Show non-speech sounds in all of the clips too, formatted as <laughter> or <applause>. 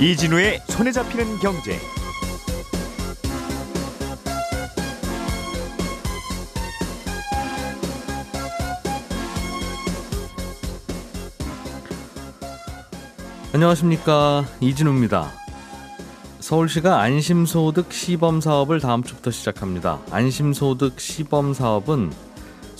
이진우의 손에 잡히는 경제. 안녕하십니까 이진우입니다. 서울시가 안심소득 시범 사업을 다음 주부터 시작합니다. 안심소득 시범 사업은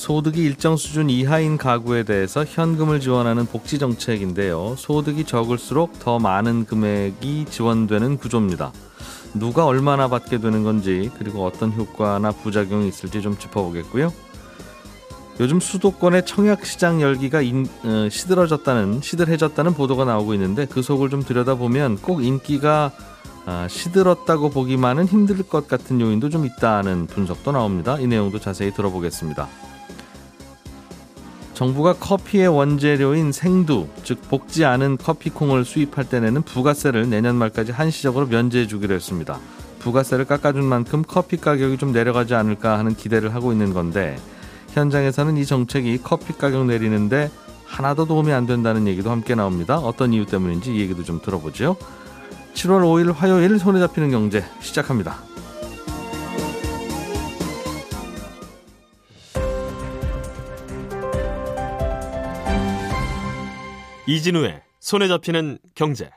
소득이 일정 수준 이하인 가구에 대해서 현금을 지원하는 복지 정책인데요. 소득이 적을수록 더 많은 금액이 지원되는 구조입니다. 누가 얼마나 받게 되는 건지 그리고 어떤 효과나 부작용이 있을지 좀 짚어보겠고요. 요즘 수도권의 청약 시장 열기가 인, 어, 시들어졌다는 시들해졌다는 보도가 나오고 있는데 그 속을 좀 들여다보면 꼭 인기가 아, 시들었다고 보기만은 힘들 것 같은 요인도 좀 있다는 분석도 나옵니다. 이 내용도 자세히 들어보겠습니다. 정부가 커피의 원재료인 생두, 즉 볶지 않은 커피콩을 수입할 때 내는 부가세를 내년 말까지 한시적으로 면제해 주기로 했습니다. 부가세를 깎아준 만큼 커피 가격이 좀 내려가지 않을까 하는 기대를 하고 있는 건데 현장에서는 이 정책이 커피 가격 내리는데 하나도 도움이 안 된다는 얘기도 함께 나옵니다. 어떤 이유 때문인지 이 얘기도 좀 들어보죠. 7월 5일 화요일 손에 잡히는 경제 시작합니다. 이진우의 손에 잡히는 경제.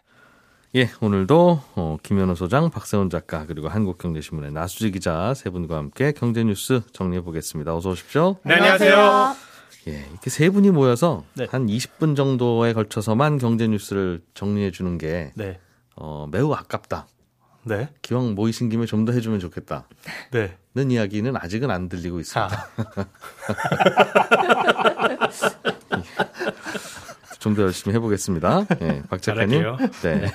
예, 오늘도 어, 김현우 소장, 박세훈 작가 그리고 한국경제신문의 나수지 기자 세 분과 함께 경제 뉴스 정리해 보겠습니다. 어서 오십시오. 네, 안녕하세요. 예, 이렇게 세 분이 모여서 네. 한 20분 정도에 걸쳐서만 경제 뉴스를 정리해 주는 게 네. 어, 매우 아깝다. 네. 기왕 모이신 김에 좀 더 해주면 좋겠다. 네. 는 이야기는 아직은 안 들리고 있습니다. <laughs> 좀 더 열심히 해보겠습니다. 예, 박 작가님. 잘할게요. 네.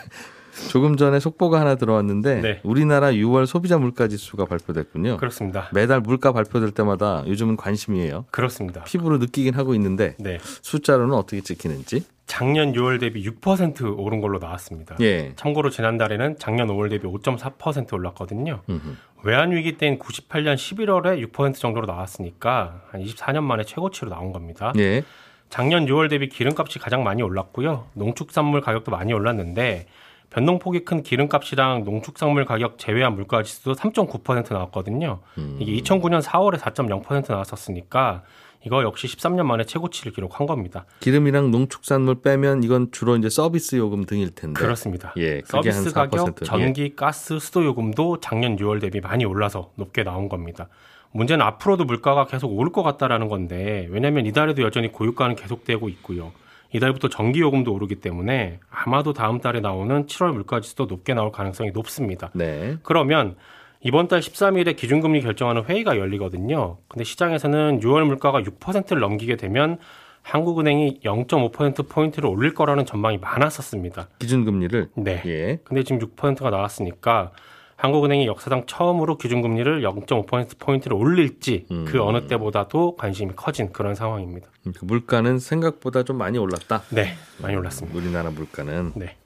조금 전에 속보가 하나 들어왔는데 네. 우리나라 6월 소비자 물가 지수가 발표됐군요. 그렇습니다. 매달 물가 발표될 때마다 요즘은 관심이에요. 그렇습니다. 피부로 느끼긴 하고 있는데 네. 숫자로는 어떻게 찍히는지. 작년 6월 대비 6% 오른 걸로 나왔습니다. 예. 참고로 지난달에는 작년 5월 대비 5.4% 올랐거든요. 음흠. 외환 위기 때인 98년 11월에 6% 정도로 나왔으니까 한 24년 만에 최고치로 나온 겁니다. 예. 작년 6월 대비 기름값이 가장 많이 올랐고요. 농축산물 가격도 많이 올랐는데 변동폭이 큰 기름값이랑 농축산물 가격 제외한 물가 지수도 3.9% 나왔거든요. 음. 이게 2009년 4월에 4.0% 나왔었으니까 이거 역시 13년 만에 최고치를 기록한 겁니다. 기름이랑 농축산물 빼면 이건 주로 이제 서비스 요금 등일 텐데. 그렇습니다. 예, 서비스 한4%. 가격, 전기, 가스, 수도 요금도 작년 6월 대비 많이 올라서 높게 나온 겁니다. 문제는 앞으로도 물가가 계속 오를 것 같다라는 건데 왜냐하면 이달에도 여전히 고유가는 계속되고 있고요. 이달부터 전기 요금도 오르기 때문에 아마도 다음 달에 나오는 7월 물가지수도 높게 나올 가능성이 높습니다. 네. 그러면 이번 달 13일에 기준금리 결정하는 회의가 열리거든요. 근데 시장에서는 6월 물가가 6%를 넘기게 되면 한국은행이 0.5% 포인트를 올릴 거라는 전망이 많았었습니다. 기준금리를. 네. 예. 근데 지금 6%가 나왔으니까 한국은행이 역사상 처음으로 기준금리를 0.5% 포인트를 올릴지 음. 그 어느 때보다도 관심이 커진 그런 상황입니다. 그 물가는 생각보다 좀 많이 올랐다. 네, 많이 올랐습니다. 우리나라 물가는. 네.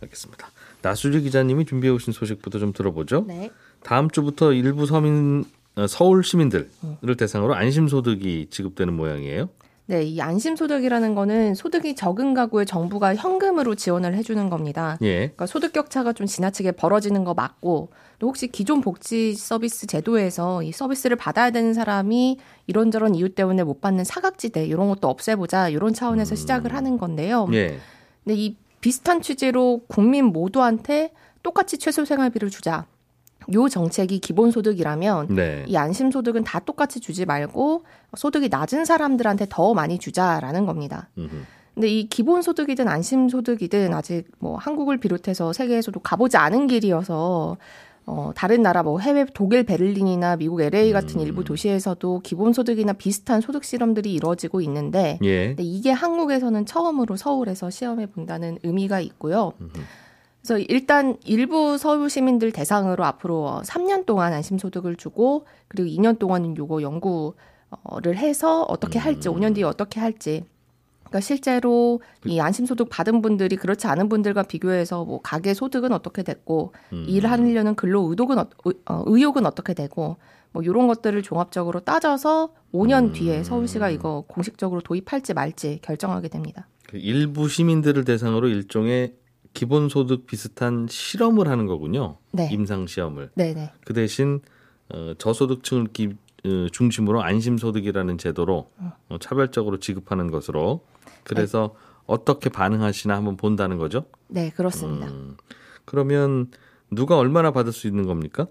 알겠습니다. 나수지 기자님이 준비해 오신 소식부터 좀 들어보죠. 네. 다음 주부터 일부 서민 어, 서울 시민들을 대상으로 안심소득이 지급되는 모양이에요. 네, 이 안심소득이라는 거는 소득이 적은 가구에 정부가 현금으로 지원을 해주는 겁니다. 예. 그러니까 소득 격차가 좀 지나치게 벌어지는 거 맞고 또 혹시 기존 복지 서비스 제도에서 이 서비스를 받아야 되는 사람이 이런저런 이유 때문에 못 받는 사각지대 이런 것도 없애보자 이런 차원에서 시작을 하는 건데요. 예. 근데 이 비슷한 취지로 국민 모두한테 똑같이 최소 생활비를 주자. 요 정책이 기본소득이라면 네. 이 안심소득은 다 똑같이 주지 말고 소득이 낮은 사람들한테 더 많이 주자라는 겁니다. 음흠. 근데 이 기본소득이든 안심소득이든 아직 뭐 한국을 비롯해서 세계에서도 가보지 않은 길이어서 어, 다른 나라 뭐 해외 독일 베를린이나 미국 LA 같은 음. 일부 도시에서도 기본소득이나 비슷한 소득 실험들이 이루어지고 있는데 예. 근데 이게 한국에서는 처음으로 서울에서 시험해 본다는 의미가 있고요. 음흠. 그래서 일단 일부 서울 시민들 대상으로 앞으로 3년 동안 안심 소득을 주고 그리고 2년 동안은 요거 연구를 해서 어떻게 할지 음. 5년 뒤에 어떻게 할지 그러니까 실제로 이 안심소득 받은 분들이 그렇지 않은 분들과 비교해서 뭐 가계 소득은 어떻게 됐고 음. 일하려는 근로 의도는 어, 의- 어, 의욕은 어떻게 되고 뭐 이런 것들을 종합적으로 따져서 5년 음. 뒤에 서울시가 이거 공식적으로 도입할지 말지 결정하게 됩니다. 그 일부 시민들을 대상으로 일종의 기본소득 비슷한 실험을 하는 거군요. 네. 임상 시험을. 네네. 그 대신 어, 저소득층을 기, 어, 중심으로 안심소득이라는 제도로 어, 차별적으로 지급하는 것으로 그래서 어떻게 반응하시나 한번 본다는 거죠. 네, 그렇습니다. 음, 그러면 누가 얼마나 받을 수 있는 겁니까?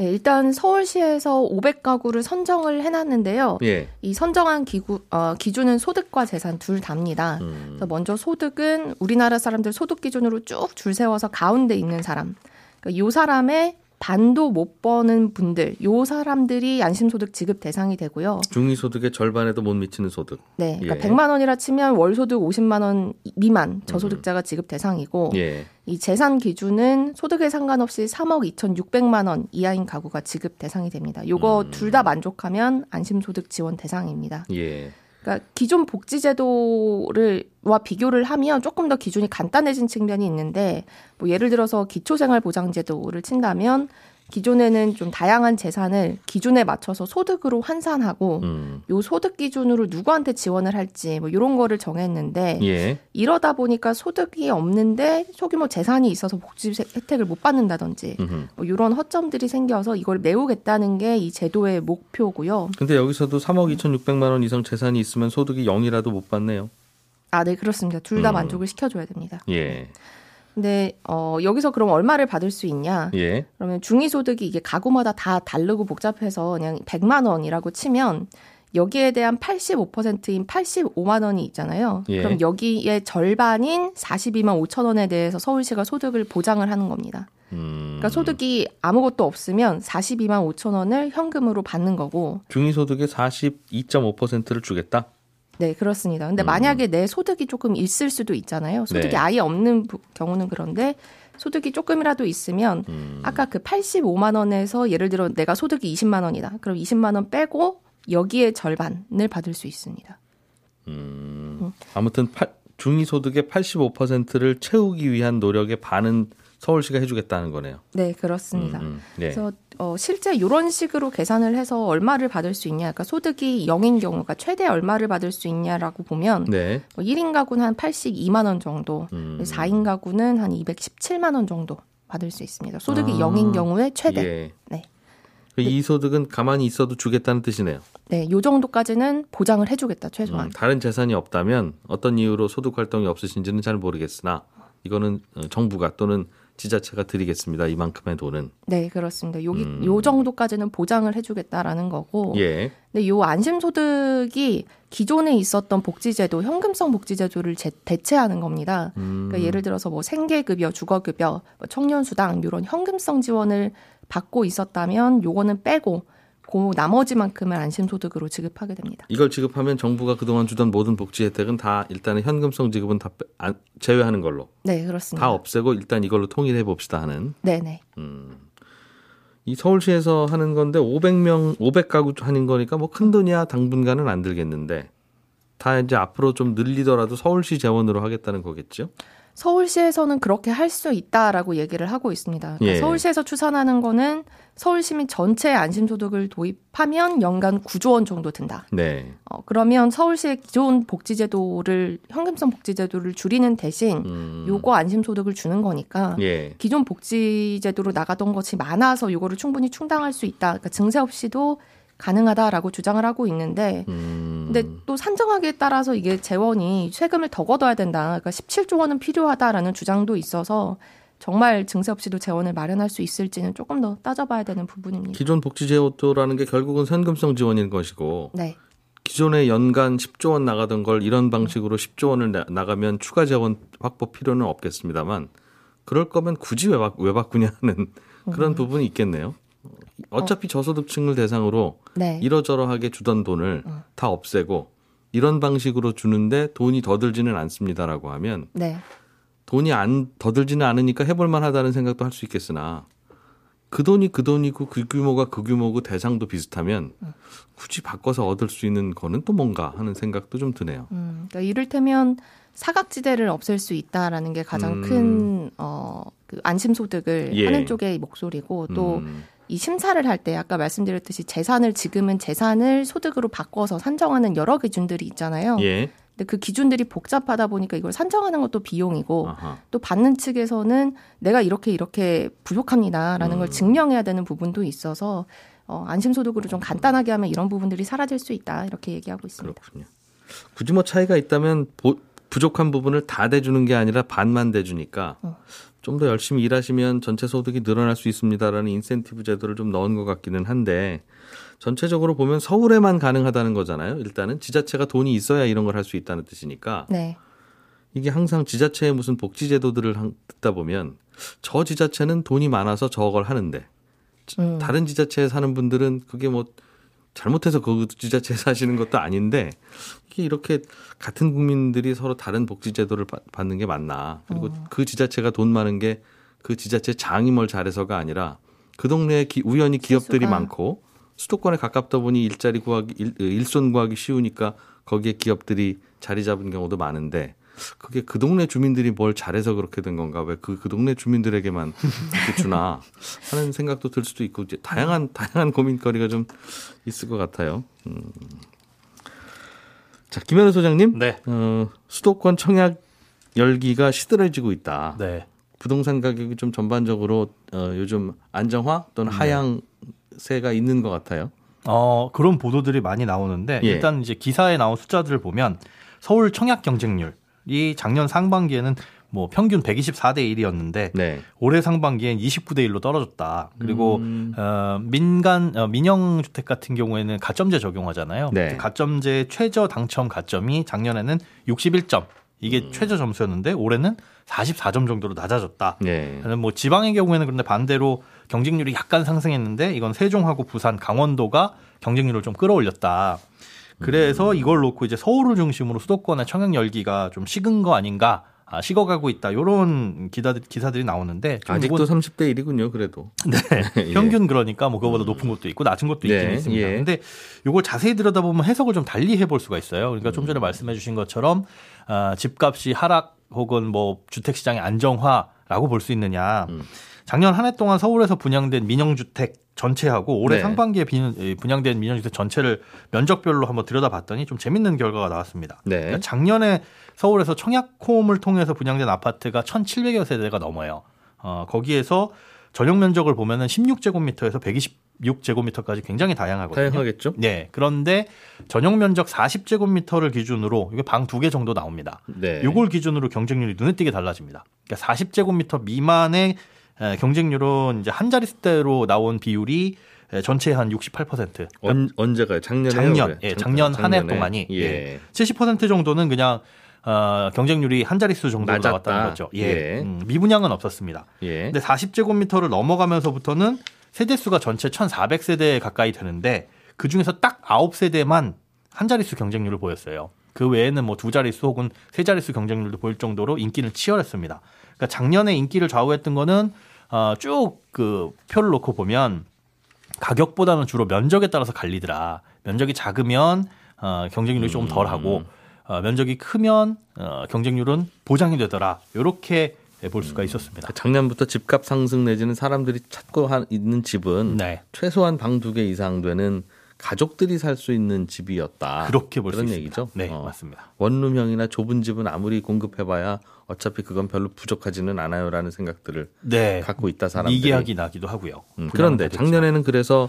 네, 일단 서울시에서 500가구를 선정을 해놨는데요. 예. 이 선정한 기구, 어, 기준은 소득과 재산 둘 다입니다. 음, 그래서 먼저 소득은 우리나라 사람들 소득 기준으로 쭉 줄 세워서 가운데 있는 사람. 그러니까 요 사람의 반도 못 버는 분들, 요 사람들이 안심소득 지급 대상이 되고요. 중위소득의 절반에도 못 미치는 소득. 네, 그러니까 예. 100만 원이라 치면 월 소득 50만 원 미만 저소득자가 지급 대상이고 예. 이 재산 기준은 소득에 상관없이 3억 2,600만 원 이하인 가구가 지급 대상이 됩니다. 요거 음. 둘다 만족하면 안심소득 지원 대상입니다. 예. 그러니까 기존 복지제도를 와 비교를 하면 조금 더 기준이 간단해진 측면이 있는데 뭐 예를 들어서 기초생활보장제도를 친다면 기존에는 좀 다양한 재산을 기준에 맞춰서 소득으로 환산하고 음. 요 소득 기준으로 누구한테 지원을 할지 뭐 이런 거를 정했는데 예. 이러다 보니까 소득이 없는데 소규모 재산이 있어서 복지 혜택을 못 받는다든지 음흠. 뭐 이런 허점들이 생겨서 이걸 메우겠다는 게 이 제도의 목표고요. 근데 여기서도 3억 2,600만 원 이상 재산이 있으면 소득이 0이라도 못 받네요. 아, 네, 그렇습니다. 둘다 음. 만족을 시켜줘야 됩니다. 예. 근데 어, 여기서 그럼 얼마를 받을 수 있냐? 예. 그러면 중위소득이 이게 가구마다 다 다르고 복잡해서 그냥 100만 원이라고 치면 여기에 대한 85%인 85만 원이 있잖아요. 예. 그럼 여기에 절반인 42만 5천 원에 대해서 서울시가 소득을 보장을 하는 겁니다. 음. 그러니까 소득이 아무것도 없으면 42만 5천 원을 현금으로 받는 거고, 중위소득의 42.5%를 주겠다. 네 그렇습니다. 근데 음. 만약에 내 소득이 조금 있을 수도 있잖아요. 소득이 네. 아예 없는 부- 경우는 그런데 소득이 조금이라도 있으면 음. 아까 그 85만 원에서 예를 들어 내가 소득이 20만 원이다. 그럼 20만 원 빼고 여기에 절반을 받을 수 있습니다. 음. 아무튼 팔- 중위소득의 85%를 채우기 위한 노력의 반은 서울시가 해주겠다는 거네요. 네 그렇습니다. 음, 음. 네. 그래서 어, 실제 이런 식으로 계산을 해서 얼마를 받을 수 있냐, 그러니까 소득이 0인 경우가 최대 얼마를 받을 수 있냐라고 보면 네. 뭐 1인 가구는 한 82만 원 정도, 음. 4인 가구는 한 217만 원 정도 받을 수 있습니다. 소득이 아, 0인 경우에 최대. 예. 네. 이 소득은 가만히 있어도 주겠다는 뜻이네요. 네, 요 정도까지는 보장을 해주겠다 최소한. 음, 다른 재산이 없다면 어떤 이유로 소득 활동이 없으신지는 잘 모르겠으나 이거는 어, 정부가 또는 지자체가 드리겠습니다. 이만큼의 돈은. 네, 그렇습니다. 여기 음. 요 정도까지는 보장을 해주겠다라는 거고. 예. 근데 요 안심소득이 기존에 있었던 복지제도, 현금성 복지제도를 제- 대체하는 겁니다. 음, 그러니까 예를 들어서 뭐 생계급여, 주거급여, 뭐 청년수당 이런 현금성 지원을 받고 있었다면 요거는 빼고 그 나머지만큼을 안심소득으로 지급하게 됩니다. 이걸 지급하면 정부가 그동안 주던 모든 복지 혜택은 다 일단은 현금성 지급은 다 제외하는 걸로 네, 그렇습니다. 다 없애고 일단 이걸로 통일해 봅시다 하는 네, 네. 음. 이 서울시에서 하는 건데 500명 500가구 하는 거니까 뭐 큰 돈이야 당분간은 안 들겠는데 다 이제 앞으로 좀 늘리더라도 서울시 재원으로 하겠다는 거겠죠? 서울시에서는 그렇게 할 수 있다라고 얘기를 하고 있습니다. 그러니까 예. 서울시에서 추산하는 거는 서울 시민 전체의 안심소득을 도입하면 연간 9조 원 정도 든다. 네. 어, 그러면 서울시의 기존 복지제도를 현금성 복지제도를 줄이는 대신 음. 요거 안심소득을 주는 거니까 예. 기존 복지제도로 나가던 것이 많아서 요거를 충분히 충당할 수 있다. 그러니까 증세 없이도 가능하다라고 주장을 하고 있는데 음. 근데 또 산정하기에 따라서 이게 재원이 세금을 더 걷어야 된다. 그러니까 17조 원은 필요하다라는 주장도 있어서 정말 증세 없이도 재원을 마련할 수 있을지는 조금 더 따져봐야 되는 부분입니다. 기존 복지제도라는 게 결국은 현금성 지원인 것이고 네, 기존에 연간 10조 원 나가던 걸 이런 방식으로 10조 원을 나- 나가면 추가 재원 확보 필요는 없겠습니다만 그럴 거면 굳이 왜, 바, 왜 바꾸냐 하는 그런 부분이 있겠네요. 어차피 저소득층을 대상으로 네, 이러저러하게 주던 돈을 다 없애고 이런 방식으로 주는데 돈이 더 들지는 않습니다라고 하면 네, 돈이 안 더 들지는 않으니까 해볼 만하다는 생각도 할 수 있겠으나 그 돈이 그 돈이고 그 규모가 그 규모고 대상도 비슷하면 굳이 바꿔서 얻을 수 있는 거는 또 뭔가 하는 생각도 좀 드네요. 음, 그러니까 이를테면 사각지대를 없앨 수 있다라는 게 가장 음. 큰 어, 그 안심소득을 예. 하는 쪽의 목소리고 또 음, 이 심사를 할 때 아까 말씀드렸듯이 재산을 지금은 재산을 소득으로 바꿔서 산정하는 여러 기준들이 있잖아요. 예, 근데 그 기준들이 복잡하다 보니까 이걸 산정하는 것도 비용이고 아하. 또 받는 측에서는 내가 이렇게 이렇게 부족합니다라는 음. 걸 증명해야 되는 부분도 있어서 어, 안심소득으로 좀 간단하게 하면 이런 부분들이 사라질 수 있다 이렇게 얘기하고 있습니다. 그렇군요. 굳이 뭐 차이가 있다면 보- 부족한 부분을 다 대주는 게 아니라 반만 대주니까 어. 좀 더 열심히 일하시면 전체 소득이 늘어날 수 있습니다라는 인센티브 제도를 좀 넣은 것 같기는 한데 전체적으로 보면 서울에만 가능하다는 거잖아요. 일단은 지자체가 돈이 있어야 이런 걸 할 수 있다는 뜻이니까 네. 이게 항상 지자체의 무슨 복지 제도들을 한- 듣다 보면 저 지자체는 돈이 많아서 저걸 하는데 음. 다른 지자체에 사는 분들은 그게 뭐 잘못해서 그 지자체에 <laughs> 사시는 것도 아닌데 이게 이렇게 같은 국민들이 서로 다른 복지 제도를 받- 받는 게 맞나 그리고 그 지자체가 돈 많은 게 그 지자체 장이 뭘 잘해서가 아니라 그 동네에 기- 우연히 기업들이 필수가. 많고 수도권에 가깝다 보니 일자리 구하기 일, 일손 구하기 쉬우니까 거기에 기업들이 자리 잡은 경우도 많은데 그게 그 동네 주민들이 뭘 잘해서 그렇게 된 건가 왜 그그 동네 주민들에게만 이렇게 주나 하는 생각도 들 수도 있고 이제 다양한 다양한 고민거리가 좀 있을 것 같아요. 음. 자 김현우 소장님, 네. 어, 수도권 청약 열기가 시들해지고 있다. 네. 부동산 가격이 좀 전반적으로 어, 요즘 안정화 또는 하향세가 있는 것 같아요. 어, 그런 보도들이 많이 나오는데 예. 일단 이제 기사에 나온 숫자들을 보면 서울 청약 경쟁률 이 작년 상반기에는 뭐 평균 124대 1이었는데 네. 올해 상반기엔 29대 1로 떨어졌다. 그리고 음. 어, 민간 어, 민영 주택 같은 경우에는 가점제 적용하잖아요. 네. 가점제 최저 당첨 가점이 작년에는 61점. 이게 음. 최저 점수였는데 올해는 44점 정도로 낮아졌다. 네. 뭐 지방의 경우에는 그런데 반대로 경쟁률이 약간 상승했는데 이건 세종하고 부산, 강원도가 경쟁률을 좀 끌어올렸다. 그래서 이걸 놓고 이제 서울을 중심으로 수도권의 청약 열기가 좀 식은 거 아닌가, 아, 식어가고 있다. 이런 기사들, 기사들이 나오는데 좀 아직도 이건- 30대 1이군요. 그래도. 네. <laughs> 예. 평균 그러니까 뭐 그거보다 높은 것도 있고 낮은 것도 있긴 네, 있습니다. 예. 근데 이걸 자세히 들여다보면 해석을 좀 달리 해볼 수가 있어요. 그러니까 좀 전에 음. 말씀해 주신 것처럼 아, 집값이 하락 혹은 뭐 주택 시장의 안정화라고 볼 수 있느냐. 음. 작년 한 해 동안 서울에서 분양된 민영주택 전체하고 올해 네. 상반기에 빈- 예, 분양된 민영주택 전체를 면적별로 한번 들여다봤더니 좀 재밌는 결과가 나왔습니다. 네. 그러니까 작년에 서울에서 청약홈을 통해서 분양된 아파트가 1,700여 세대가 넘어요. 어, 거기에서 전용 면적을 보면은 16제곱미터에서 126제곱미터까지 굉장히 다양하거든요. 다양하겠죠? 네. 그런데 전용 면적 40제곱미터를 기준으로 이게 방 두 개 정도 나옵니다. 네. 요걸 기준으로 경쟁률이 눈에 띄게 달라집니다. 그러니까 40제곱미터 미만의 에, 경쟁 률은 이제 한 자릿수대로 나온 비율이 에, 전체의 한 68%. 언, 언제가요? 작년에 작년, 예, 작년 한 해 동안이 예. 예. 70% 정도는 그냥 어, 경쟁률이 한 자릿수 정도로 낮았다. 나왔다는 거죠. 예. 예. 음, 미분양은 없었습니다. 예. 근데 40제곱미터를 넘어가면서부터는 세대수가 전체 1,400세대 가까이 되는데 그 중에서 딱 9세대만 한 자릿수 경쟁률을 보였어요. 그 외에는 뭐 두 자릿수 혹은 세 자릿수 경쟁률도 보일 정도로 인기는 치열했습니다. 그러니까 작년에 인기를 좌우했던 거는 어, 쭉그 표를 놓고 보면 가격보다는 주로 면적에 따라서 갈리더라. 면적이 작으면 어, 경쟁률이 조금 덜하고 어, 면적이 크면 어, 경쟁률은 보장이 되더라. 이렇게 볼 수가 있었습니다. 작년부터 집값 상승 내지는 사람들이 찾고 하- 있는 집은 네. 최소한 방 두 개 이상 되는 가족들이 살 수 있는 집이었다. 그렇게 볼 수 있습니다. 얘기죠. 네, 어. 맞습니다. 원룸형이나 좁은 집은 아무리 공급해봐야 어차피 그건 별로 부족하지는 않아요라는 생각들을 네. 갖고 있다 사람들이. 미개하기 나기도 하고요. 음, 그런데. 작년에는 그래서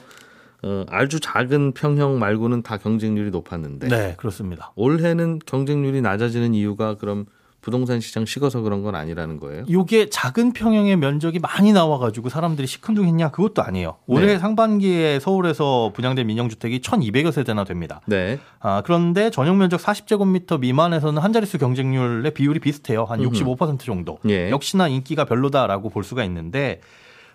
어, 아주 작은 평형 말고는 다 경쟁률이 높았는데 네, 그렇습니다. 올해는 경쟁률이 낮아지는 이유가 그럼 부동산 시장 식어서 그런 건 아니라는 거예요? 요게 작은 평형의 면적이 많이 나와가지고 사람들이 시큰둥했냐 그것도 아니에요. 올해 네. 상반기에 서울에서 분양된 민영주택이 1,200여 세대나 됩니다. 네. 아, 그런데 전용 면적 40제곱미터 미만에서는 한 자릿수 경쟁률의 비율이 비슷해요. 한 음흠. 65% 정도. 예. 역시나 인기가 별로다라고 볼 수가 있는데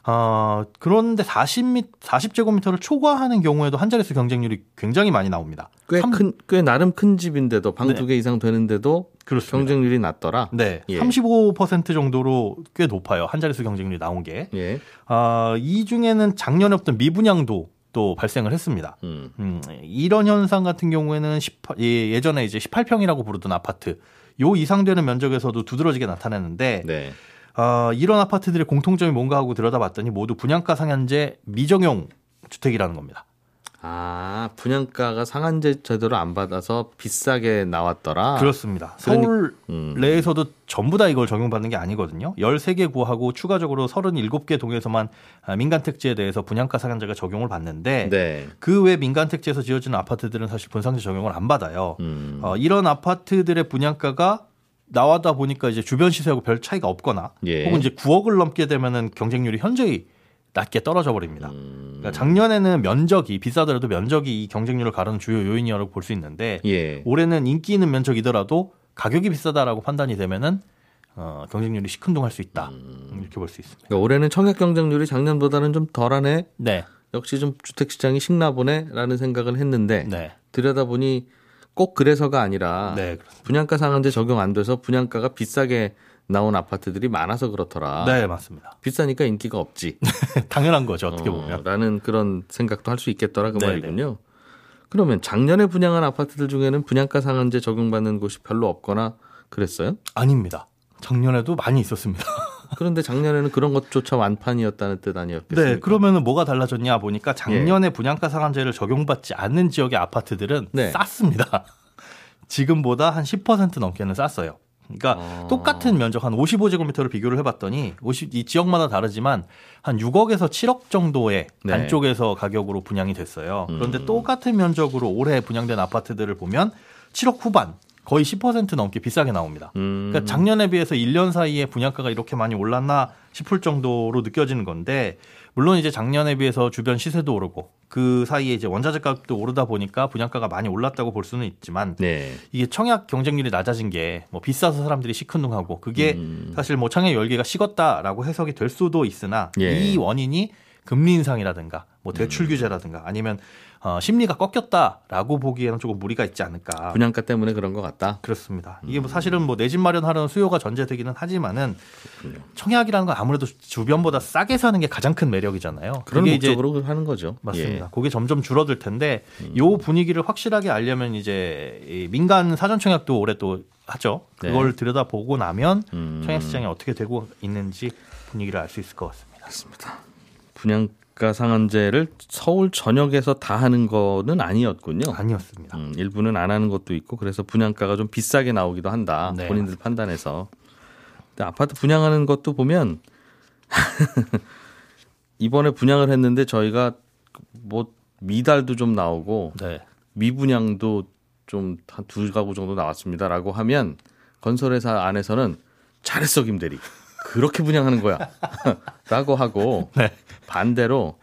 어, 그런데 40미, 40제곱미터를 초과하는 경우에도 한 자릿수 경쟁률이 굉장히 많이 나옵니다. 꽤 삼- 큰, 꽤 나름 큰 집인데도 방 네. 두개 이상 되는데도 그렇습니다. 경쟁률이 낮더라. 네, 예. 35% 정도로 꽤 높아요. 한 자릿수 경쟁률이 나온 게. 예. 아, 이 중에는 작년에 없던 미분양도 또 발생을 했습니다. 음. 음, 이런 현상 같은 경우에는 18, 예, 예전에 이제 18평이라고 부르던 아파트 요 이상 되는 면적에서도 두드러지게 나타내는데 네. 아, 이런 아파트들의 공통점이 뭔가 하고 들여다봤더니 모두 분양가 상한제 미정용 주택이라는 겁니다. 아, 분양가가 상한제 제도를 안 받아서 비싸게 나왔더라. 그렇습니다. 그러니- 서울 음. 내에서도 전부 다 이걸 적용받는 게 아니거든요. 13개 구하고 추가적으로 37개 동에서만 아, 민간 택지에 대해서 분양가 상한제가 적용을 받는데 네. 그외 민간 택지에서 지어지는 아파트들은 사실 분상제 적용을 안 받아요. 음. 어, 이런 아파트들의 분양가가 나와다 보니까 이제 주변 시세하고 별 차이가 없거나 예. 혹은 이제 9억을 넘게 되면은 경쟁률이 현저히 낮게 떨어져 버립니다. 음. 그러니까 작년에는 면적이 비싸더라도 면적이 이 경쟁률을 가르는 주요 요인이라고 볼 수 있는데 예. 올해는 인기 있는 면적이더라도 가격이 비싸다라고 판단이 되면은 어, 경쟁률이 시큰둥할 수 있다 음. 이렇게 볼 수 있습니다. 그러니까 올해는 청약 경쟁률이 작년보다는 좀 덜하네. 네, 역시 좀 주택 시장이 식나 보네라는 생각을 했는데 네, 들여다보니 꼭 그래서가 아니라 네. 분양가 상한제 적용 안 돼서 분양가가 비싸게 나온 아파트들이 많아서 그렇더라. 네, 맞습니다. 비싸니까 인기가 없지. <laughs> 당연한 거죠 어떻게 어, 보면. 라는 그런 생각도 할 수 있겠더라 그 네네. 말이군요. 그러면 작년에 분양한 아파트들 중에는 분양가 상한제 적용받는 곳이 별로 없거나 그랬어요? 아닙니다. 작년에도 많이 있었습니다. 그런데 작년에는 그런 것조차 완판이었다는 뜻 아니었겠습니까? 네, 그러면은 뭐가 달라졌냐 보니까 작년에 분양가 상한제를 적용받지 않는 지역의 아파트들은 네. 쌌습니다. <laughs> 지금보다 한 10% 넘게는 쌌어요. 그러니까 어. 똑같은 면적 한 55제곱미터를 비교를 해봤더니 50, 이 지역마다 다르지만 한 6억에서 7억 정도의 네. 안쪽에서 가격으로 분양이 됐어요. 그런데 음. 똑같은 면적으로 올해 분양된 아파트들을 보면 7억 후반 거의 10% 넘게 비싸게 나옵니다. 음. 그러니까 작년에 비해서 1년 사이에 분양가가 이렇게 많이 올랐나 싶을 정도로 느껴지는 건데 물론 이제 작년에 비해서 주변 시세도 오르고 그 사이에 이제 원자재 가격도 오르다 보니까 분양가가 많이 올랐다고 볼 수는 있지만 네. 이게 청약 경쟁률이 낮아진 게 뭐 비싸서 사람들이 시큰둥하고 그게 음. 사실 뭐 청약 열기가 식었다라고 해석이 될 수도 있으나 예. 이 원인이 금리 인상이라든가 뭐 대출 규제라든가 아니면 어, 심리가 꺾였다라고 보기에는 조금 무리가 있지 않을까. 분양가 때문에 그런 것 같다. 그렇습니다. 이게 뭐 사실은 뭐 내 집 마련하려는 수요가 전제되기는 하지만은 청약이라는 건 아무래도 주변보다 싸게 사는 게 가장 큰 매력이잖아요. 그런 그게 이제 목적으로 하는 거죠. 맞습니다. 예. 그게 점점 줄어들 텐데 요 분위기를 확실하게 알려면 이제 이 민간 사전 청약도 올해 또 하죠. 그걸 네. 들여다 보고 나면 음. 청약 시장이 어떻게 되고 있는지 분위기를 알 수 있을 것 같습니다. 맞습니다. 분양 가 상한제를 서울 전역에서 다 하는 거는 아니었군요. 아니었습니다. 음, 일부는 안 하는 것도 있고 그래서 분양가가 좀 비싸게 나오기도 한다. 네, 본인들 판단해서. 아파트 분양하는 것도 보면 <laughs> 이번에 분양을 했는데 저희가 뭐 미달도 좀 나오고 네. 미분양도 좀 한 두 가구 정도 나왔습니다라고 하면 건설회사 안에서는 잘했어 김 대리 그렇게 분양하는 거야 <laughs> 라고 하고 네. 반대로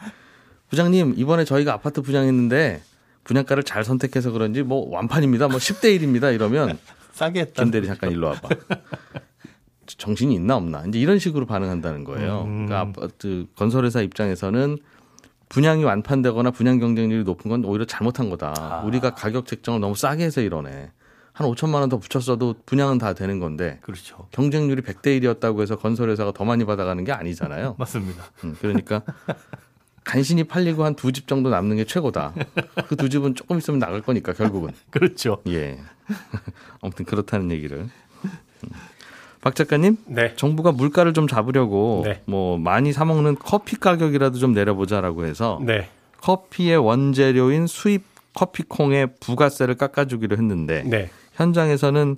부장님 이번에 저희가 아파트 분양했는데 분양가를 잘 선택해서 그런지 뭐 완판입니다 뭐 10대 1입니다 이러면 <laughs> 싸게 했다. 김대리 잠깐 일로 와봐 <laughs> 정신이 있나 없나 이제 이런 식으로 반응한다는 거예요 음. 그러니까 아파트 건설회사 입장에서는 분양이 완판되거나 분양 경쟁률이 높은 건 오히려 잘못한 거다. 아. 우리가 가격 책정을 너무 싸게 해서 이러네. 한 5천만 원 더 붙였어도 분양은 다 되는 건데 그렇죠. 경쟁률이 100대 1이었다고 해서 건설회사가 더 많이 받아가는 게 아니잖아요. <laughs> 맞습니다. 음, 그러니까 간신히 팔리고 한 두 집 정도 남는 게 최고다. 그 두 집은 조금 있으면 나갈 거니까 결국은. <laughs> 그렇죠. 예. <laughs> 아무튼 그렇다는 얘기를. 음. 박 작가님, 네. 정부가 물가를 좀 잡으려고 네. 뭐 많이 사 먹는 커피 가격이라도 좀 내려보자라고 해서 네. 커피의 원재료인 수입 커피콩에 부가세를 깎아주기로 했는데 네. 현장에서는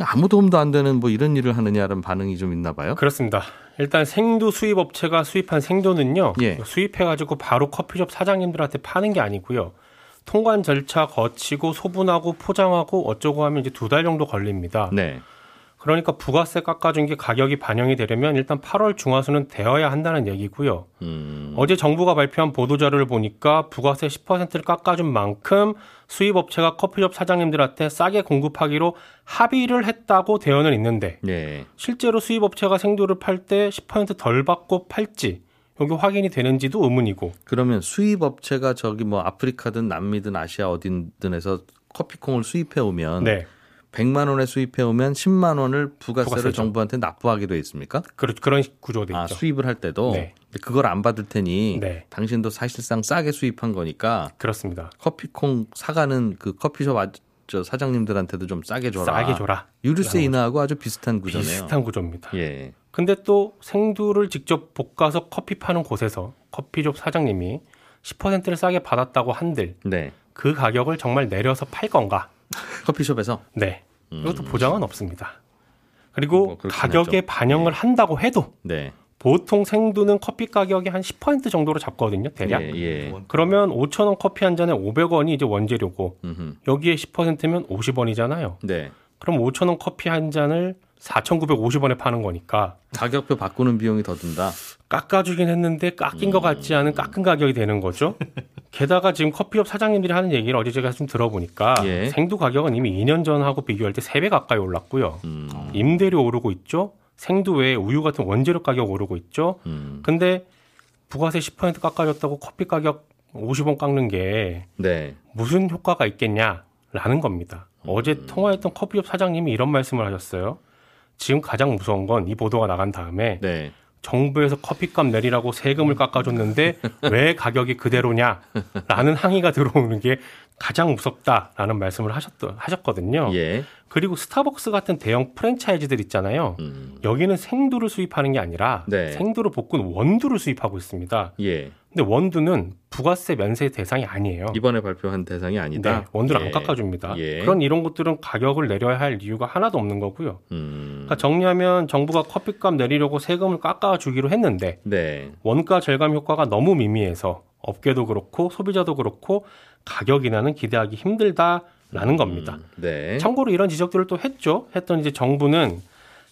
아무 도움도 안 되는 뭐 이런 일을 하느냐는 반응이 좀 있나 봐요. 그렇습니다. 일단 생두 수입 업체가 수입한 생두는요. 예. 수입해 가지고 바로 커피숍 사장님들한테 파는 게 아니고요. 통관 절차 거치고 소분하고 포장하고 어쩌고 하면 이제 두 달 정도 걸립니다. 네. 그러니까 부가세 깎아준 게 가격이 반영이 되려면 일단 8월 중하순은 되어야 한다는 얘기고요. 음, 어제 정부가 발표한 보도자료를 보니까 부가세 10%를 깎아준 만큼 수입업체가 커피숍 사장님들한테 싸게 공급하기로 합의를 했다고 되어는 있는데 네. 실제로 수입업체가 생두를 팔 때 10%덜 받고 팔지 여기 확인이 되는지도 의문이고 그러면 수입 업체가 저기 뭐 아프리카든 남미든 아시아 어딘든에서 커피콩을 수입해 오면 네 100만 원에 수입해 오면 10만 원을 부가세를 부가세죠. 정부한테 납부하게 돼 있습니까? 그런 그런 구조돼 아, 있죠. 수입을 할 때도 네. 그걸 안 받을 테니 네. 당신도 사실상 싸게 수입한 거니까 그렇습니다. 커피콩 사가는 그 커피숍 아, 저 사장님들한테도 좀 싸게 줘라. 싸게 줘라. 유류세 인하하고 아주 비슷한 구조네요. 비슷한 구조입니다. 예. 근데 또 생두를 직접 볶아서 커피 파는 곳에서 커피숍 사장님이 10%를 싸게 받았다고 한들 네. 그 가격을 정말 내려서 팔 건가? 커피숍에서 네. 이것도 보장은 없습니다. 그리고 음. 뭐 가격에 하죠. 반영을 한다고 해도 네. 보통 생두는 커피 가격이 한 10% 정도로 잡거든요, 대략. 예, 예. 그러면 5,000원 커피 한 잔에 500원이 이제 원재료고 음흠. 여기에 10%면 50원이잖아요. 네. 그럼 5,000원 커피 한 잔을 4,950원에 파는 거니까 가격표 바꾸는 비용이 더 든다. 깎아주긴 했는데 깎인 것 같지 않은 깎은 가격이 되는 거죠. <laughs> 게다가 지금 커피숍 사장님들이 하는 얘기를 어제 제가 좀 들어보니까 예. 생두 가격은 이미 2년 전하고 비교할 때 3배 가까이 올랐고요. 음. 임대료 오르고 있죠. 생두 외에 우유 같은 원재료 가격 오르고 있죠. 음. 근데 부가세 10% 깎아줬다고 커피 가격 50원 깎는 게 네. 무슨 효과가 있겠냐라는 겁니다. 어제 통화했던 커피숍 사장님이 이런 말씀을 하셨어요. 지금 가장 무서운 건 이 보도가 나간 다음에 네. 정부에서 커피값 내리라고 세금을 깎아줬는데 왜 가격이 그대로냐라는 항의가 들어오는 게 가장 무섭다라는 말씀을 하셨, 하셨거든요. 예. 그리고 스타벅스 같은 대형 프랜차이즈들 있잖아요. 음. 여기는 생두를 수입하는 게 아니라 네. 생두를 볶은 원두를 수입하고 있습니다. 예. 근데 원두는 부가세 면세 대상이 아니에요. 이번에 발표한 대상이 아니다. 네, 원두를 예. 안 깎아줍니다. 예. 그런 이런 것들은 가격을 내려야 할 이유가 하나도 없는 거고요. 음. 그러니까 정리하면 정부가 커피값 내리려고 세금을 깎아주기로 했는데 네. 원가 절감 효과가 너무 미미해서 업계도 그렇고 소비자도 그렇고 가격 인하는 기대하기 힘들다라는 겁니다. 음. 네. 참고로 이런 지적들을 또 했죠. 했던 이제 정부는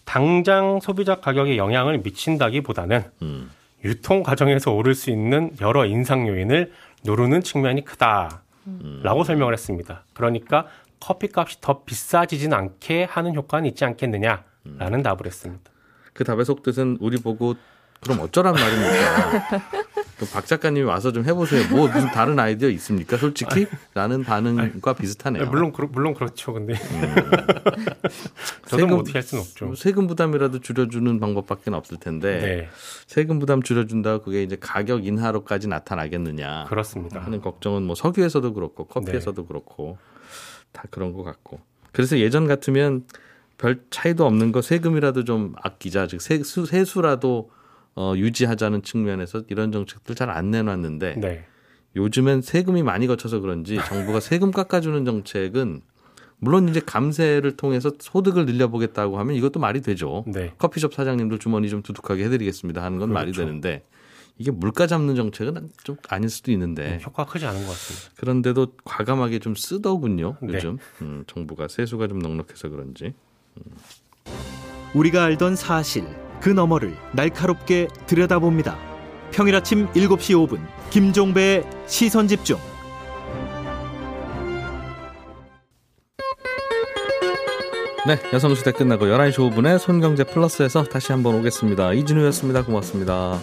당장 소비자 가격에 영향을 미친다기보다는 음. 유통 과정에서 오를 수 있는 여러 인상 요인을 누르는 측면이 크다라고 설명을 했습니다. 그러니까 커피값이 더 비싸지진 않게 하는 효과는 있지 않겠느냐라는 답을 했습니다. 그 답의 속뜻은 우리 보고 그럼 어쩌란 말입니까? <laughs> 박 작가님이 와서 좀 해보세요. 뭐 무슨 <laughs> 다른 아이디어 있습니까? 솔직히 라는 반응과 비슷하네요. 물론 그렇- 물론 그렇죠. 근데 <laughs> 저도 세금- 뭐 어떻게 할 수는 없죠. 세금 부담이라도 줄여주는 방법밖에 없을 텐데 네, 세금 부담 줄여준다 그게 이제 가격 인하로까지 나타나겠느냐 그렇습니다. 하는 걱정은 뭐 석유에서도 그렇고 커피에서도 그렇고 다 그런 것 같고 그래서 예전 같으면 별 차이도 없는 거 세금이라도 좀 아끼자 즉 세수 세수라도 어, 유지하자는 측면에서 이런 정책들 잘 안 내놨는데 네, 요즘엔 세금이 많이 거쳐서 그런지 정부가 세금 깎아주는 정책은 물론 이제 감세를 통해서 소득을 늘려보겠다고 하면 이것도 말이 되죠. 네, 커피숍 사장님들 주머니 좀 두둑하게 해드리겠습니다 하는 건 말이 그렇죠. 되는데 이게 물가 잡는 정책은 좀 아닐 수도 있는데 효과가 크지 않은 것 같습니다. 그런데도 과감하게 좀 쓰더군요 네. 요즘 음, 정부가 세수가 좀 넉넉해서 그런지 우리가 알던 사실 그 너머를 날카롭게 들여다봅니다. 평일 아침 7시 5분 김종배의 시선 집중. 네 여성시대 끝나고 11시 5분에 손경제 플러스에서 다시 한번 오겠습니다 이진우였습니다 고맙습니다